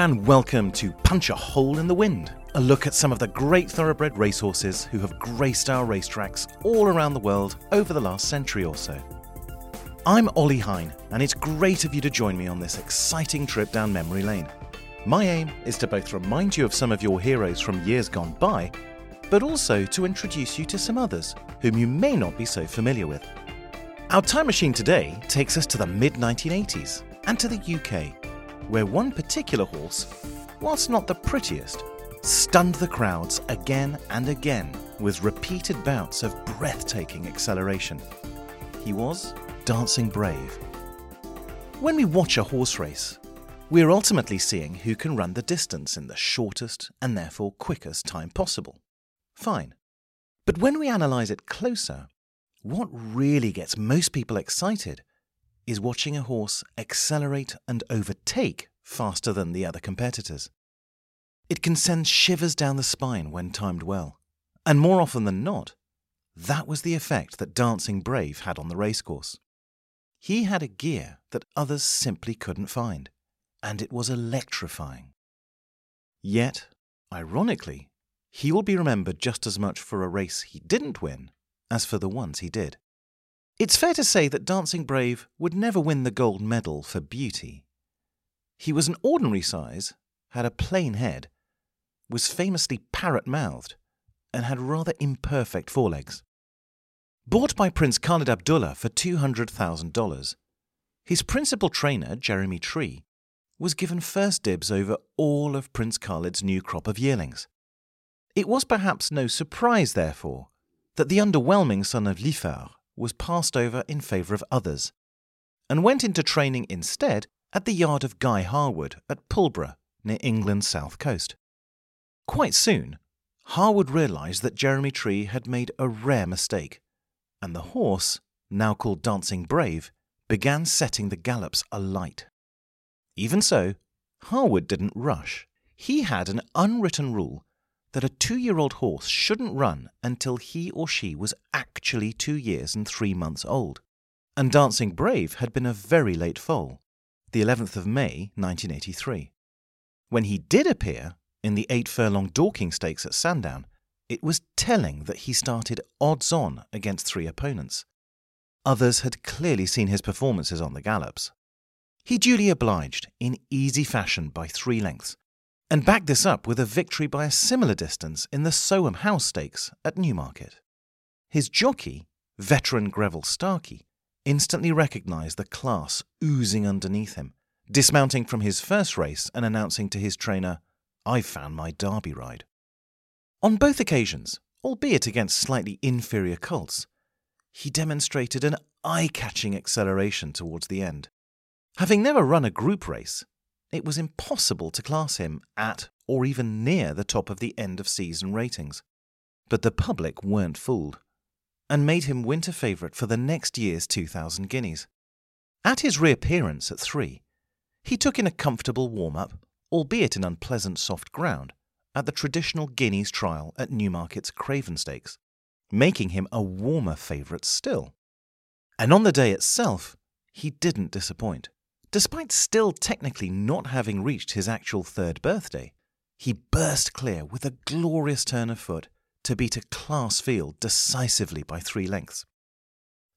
And welcome to Punch a Hole in the Wind, a look at some of the great thoroughbred racehorses who have graced our racetracks all around the world over the last century or so. I'm Ollie Hine, and it's great of you to join me on this exciting trip down memory lane. My aim is to both remind you of some of your heroes from years gone by, but also to introduce you to some others whom you may not be so familiar with. Our time machine today takes us to the mid 1980s and to the UK, where one particular horse, whilst not the prettiest, stunned the crowds again and again with repeated bouts of breathtaking acceleration. He was Dancing Brave. When we watch a horse race, we are ultimately seeing who can run the distance in the shortest and therefore quickest time possible. Fine. But when we analyse it closer, what really gets most people excited is watching a horse accelerate and overtake faster than the other competitors. It can send shivers down the spine when timed well, and more often than not, that was the effect that Dancing Brave had on the racecourse. He had a gear that others simply couldn't find, and it was electrifying. Yet, ironically, he will be remembered just as much for a race he didn't win as for the ones he did. It's fair to say that Dancing Brave would never win the gold medal for beauty. He was an ordinary size, had a plain head, was famously parrot mouthed, and had rather imperfect forelegs. Bought by Prince Khalid Abdullah for $200,000, his principal trainer, Jeremy Tree, was given first dibs over all of Prince Khalid's new crop of yearlings. It was perhaps no surprise, therefore, that the underwhelming son of Lyphard was passed over in favour of others, and went into training instead at the yard of Guy Harwood at Pulborough, near England's south coast. Quite soon, Harwood realised that Jeremy Tree had made a rare mistake and the horse, now called Dancing Brave, began setting the gallops alight. Even so, Harwood didn't rush. He had an unwritten rule that a two year old horse shouldn't run until he or she was actually two years and three months old. And Dancing Brave had been a very late foal, the 11th of May 1983. When he did appear in the eight furlong Dorking Stakes at Sandown, it was telling that he started odds on against three opponents. Others had clearly seen his performances on the gallops. He duly obliged in easy fashion by three lengths, and backed this up with a victory by a similar distance in the Soham House Stakes at Newmarket. His jockey, veteran Greville Starkey, instantly recognised the class oozing underneath him, dismounting from his first race and announcing to his trainer, I've found my Derby ride. On both occasions, albeit against slightly inferior colts, he demonstrated an eye catching acceleration towards the end. Having never run a group race, it was impossible to class him at or even near the top of the end of season ratings. But the public weren't fooled and made him winter favourite for the next year's 2,000 guineas. At his reappearance at three, he took in a comfortable warm up, albeit in unpleasant soft ground, at the traditional Guineas trial at Newmarket's Craven Stakes, making him a warmer favourite still. And on the day itself, he didn't disappoint. Despite still technically not having reached his actual third birthday, he burst clear with a glorious turn of foot to beat a class field decisively by three lengths.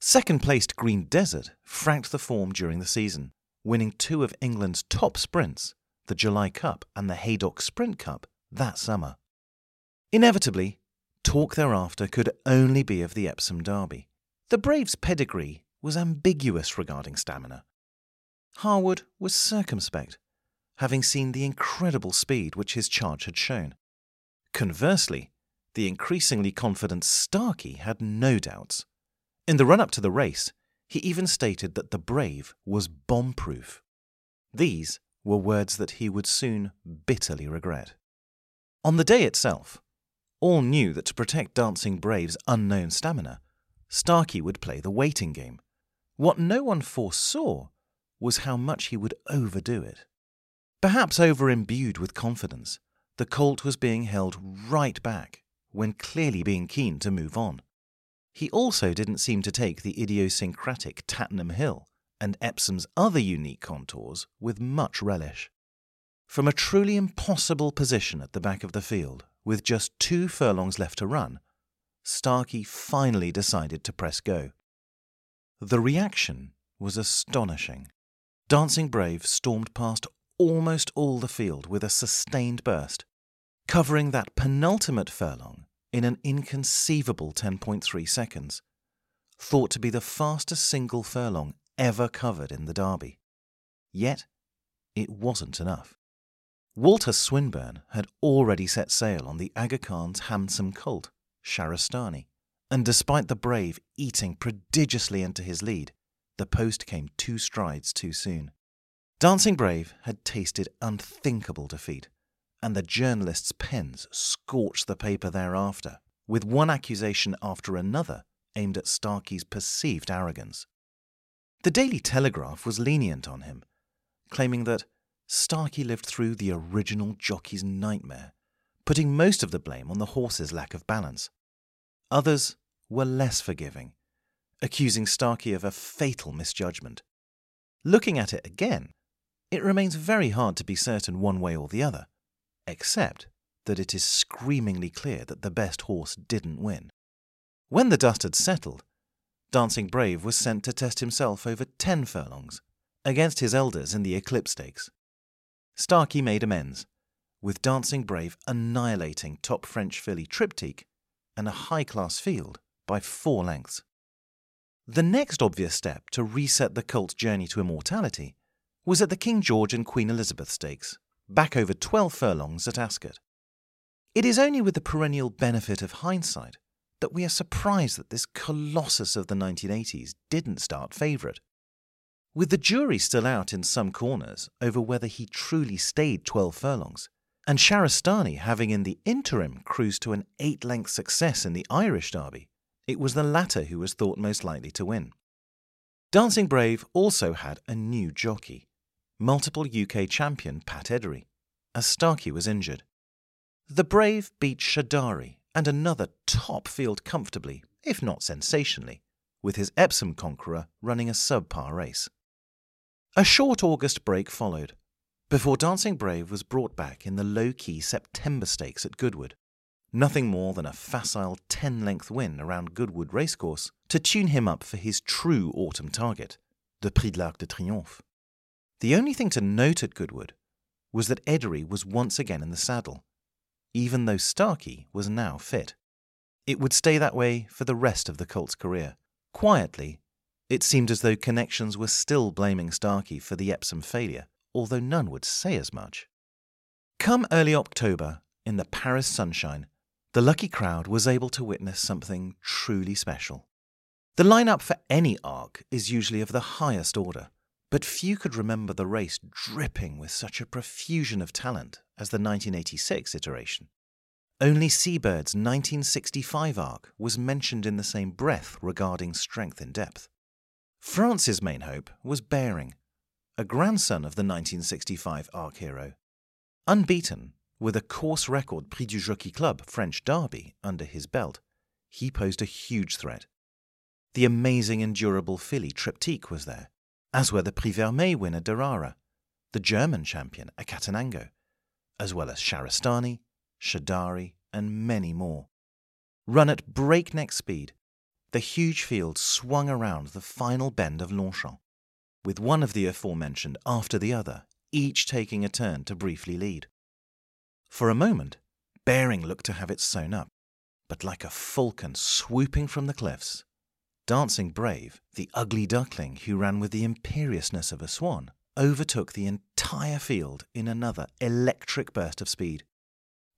Second placed Green Desert franked the form during the season, winning two of England's top sprints, the July Cup and the Haydock Sprint Cup, that summer. Inevitably, talk thereafter could only be of the Epsom Derby. The Braves' pedigree was ambiguous regarding stamina. Harwood was circumspect, having seen the incredible speed which his charge had shown. Conversely, the increasingly confident Starkey had no doubts. In the run up to the race, he even stated that the Brave was bomb proof. These were words that he would soon bitterly regret. On the day itself, all knew that to protect Dancing Brave's unknown stamina, Starkey would play the waiting game. What no one foresaw was how much he would overdo it. Perhaps over imbued with confidence, the colt was being held right back when clearly being keen to move on. He also didn't seem to take the idiosyncratic Tattenham Hill and Epsom's other unique contours with much relish. From a truly impossible position at the back of the field, with just two furlongs left to run, Starkey finally decided to press go. The reaction was astonishing. Dancing Brave stormed past almost all the field with a sustained burst, covering that penultimate furlong in an inconceivable 10.3 seconds, thought to be the fastest single furlong ever covered in the Derby. Yet, it wasn't enough. Walter Swinburn had already set sail on the Aga Khan's handsome colt, Shahrastani, and despite the brave eating prodigiously into his lead, the post came two strides too soon. Dancing Brave had tasted unthinkable defeat, and the journalists' pens scorched the paper thereafter, with one accusation after another aimed at Starkey's perceived arrogance. The Daily Telegraph was lenient on him, claiming that Starkey lived through the original jockey's nightmare, putting most of the blame on the horse's lack of balance. Others were less forgiving, accusing Starkey of a fatal misjudgment. Looking at it again, it remains very hard to be certain one way or the other, except that it is screamingly clear that the best horse didn't win. When the dust had settled, Dancing Brave was sent to test himself over ten furlongs against his elders in the Eclipse Stakes. Starkey made amends, with Dancing Brave annihilating top French filly Triptych and a high class field by four lengths. The next obvious step to reset the colt's journey to immortality was at the King George and Queen Elizabeth Stakes, back over 12 furlongs at Ascot. It is only with the perennial benefit of hindsight that we are surprised that this colossus of the 1980s didn't start favourite. With the jury still out in some corners over whether he truly stayed 12 furlongs, and Shahrastani having in the interim cruised to an eight length success in the Irish Derby, it was the latter who was thought most likely to win. Dancing Brave also had a new jockey, multiple UK champion Pat Eddery, as Starkey was injured. The Brave beat Shardari and another top field comfortably, if not sensationally, with his Epsom conqueror running a subpar race. A short August break followed, before Dancing Brave was brought back in the low key September Stakes at Goodwood. Nothing more than a facile 10 length win around Goodwood Racecourse to tune him up for his true autumn target, the Prix de l'Arc de Triomphe. The only thing to note at Goodwood was that Eddery was once again in the saddle, even though Starkey was now fit. It would stay that way for the rest of the Colt's career. Quietly, it seemed as though connections were still blaming Starkey for the Epsom failure, although none would say as much. Come early October, in the Paris sunshine, the lucky crowd was able to witness something truly special. The lineup for any arc is usually of the highest order, but few could remember the race dripping with such a profusion of talent as the 1986 iteration. Only Seabird's 1965 arc was mentioned in the same breath regarding strength and depth. France's main hope was Bearing, a grandson of the 1965 arc hero. Unbeaten, with a course record Prix du Jockey Club French Derby under his belt, he posed a huge threat. The amazing and durable filly Triptych was there, as were the Prix Vermeille winner Darara, the German champion Acatenango, as well as Shahrastani, Shardari, and many more. Run at breakneck speed, the huge field swung around the final bend of Longchamp with one of the aforementioned after the other, each taking a turn to briefly lead. For a moment, Bearing looked to have it sewn up, but like a falcon swooping from the cliffs, Dancing Brave, the ugly duckling who ran with the imperiousness of a swan, overtook the entire field in another electric burst of speed.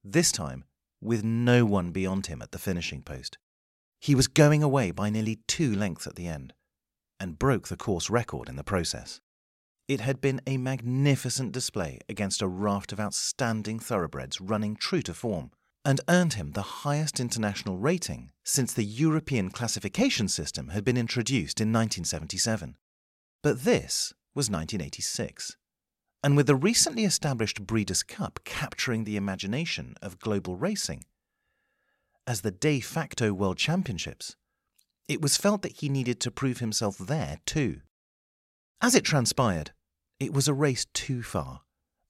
This time, with no one beyond him at the finishing post. He was going away by nearly two lengths at the end and broke the course record in the process. It had been a magnificent display against a raft of outstanding thoroughbreds running true to form, and earned him the highest international rating since the European classification system had been introduced in 1977. But this was 1986. And with the recently established Breeders' Cup capturing the imagination of global racing, as the de facto World Championships, it was felt that he needed to prove himself there too. As it transpired, it was a race too far,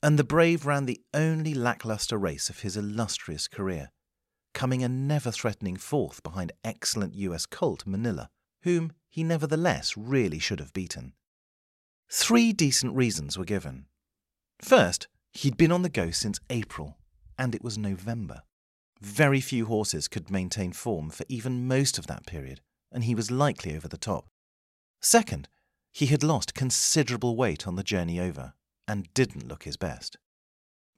and the Brave ran the only lacklustre race of his illustrious career, coming a never threatening fourth behind excellent US colt Manila, whom he nevertheless really should have beaten. Three decent reasons were given. First, he'd been on the go since April, and it was November. Very few horses could maintain form for even most of that period, and he was likely over the top. Second, he had lost considerable weight on the journey over and didn't look his best.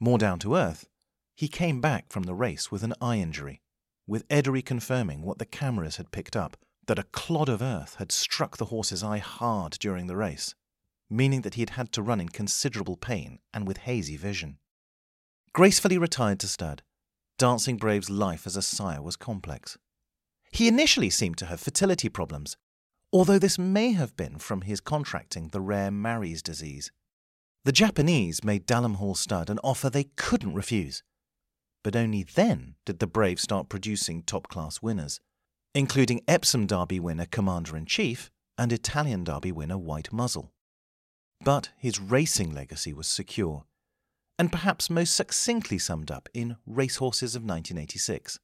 More down to earth, he came back from the race with an eye injury, with Eddery confirming what the cameras had picked up that a clod of earth had struck the horse's eye hard during the race, meaning that he had had to run in considerable pain and with hazy vision. Gracefully retired to stud, Dancing Brave's life as a sire was complex. He initially seemed to have fertility problems, although this may have been from his contracting the rare Marie's disease. The Japanese made Dalham Hall Stud an offer they couldn't refuse. But only then did the Brave start producing top class winners, including Epsom Derby winner Commander in Chief and Italian Derby winner White Muzzle. But his racing legacy was secure, and perhaps most succinctly summed up in Racehorses of 1986.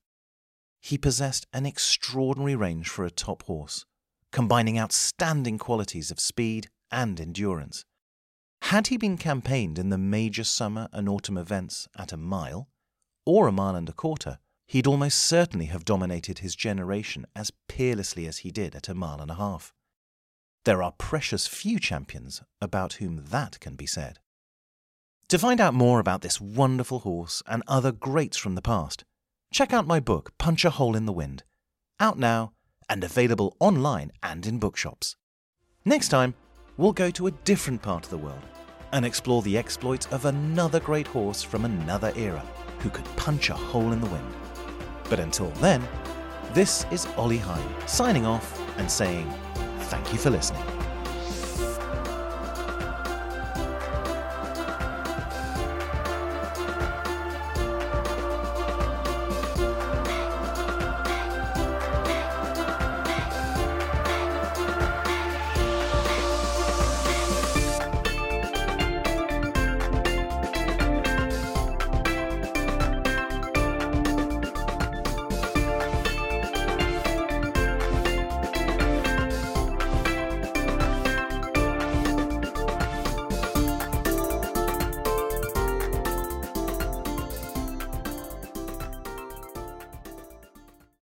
He possessed an extraordinary range for a top horse, combining outstanding qualities of speed and endurance. Had he been campaigned in the major summer and autumn events at a mile, or a mile and a quarter, he'd almost certainly have dominated his generation as peerlessly as he did at a mile and a half. There are precious few champions about whom that can be said. To find out more about this wonderful horse and other greats from the past, check out my book, Punch a Hole in the Wind, out now and available online and in bookshops. Next time, we'll go to a different part of the world and explore the exploits of another great horse from another era who could punch a hole in the wind. But until then, this is Ollie Hine signing off and saying thank you for listening.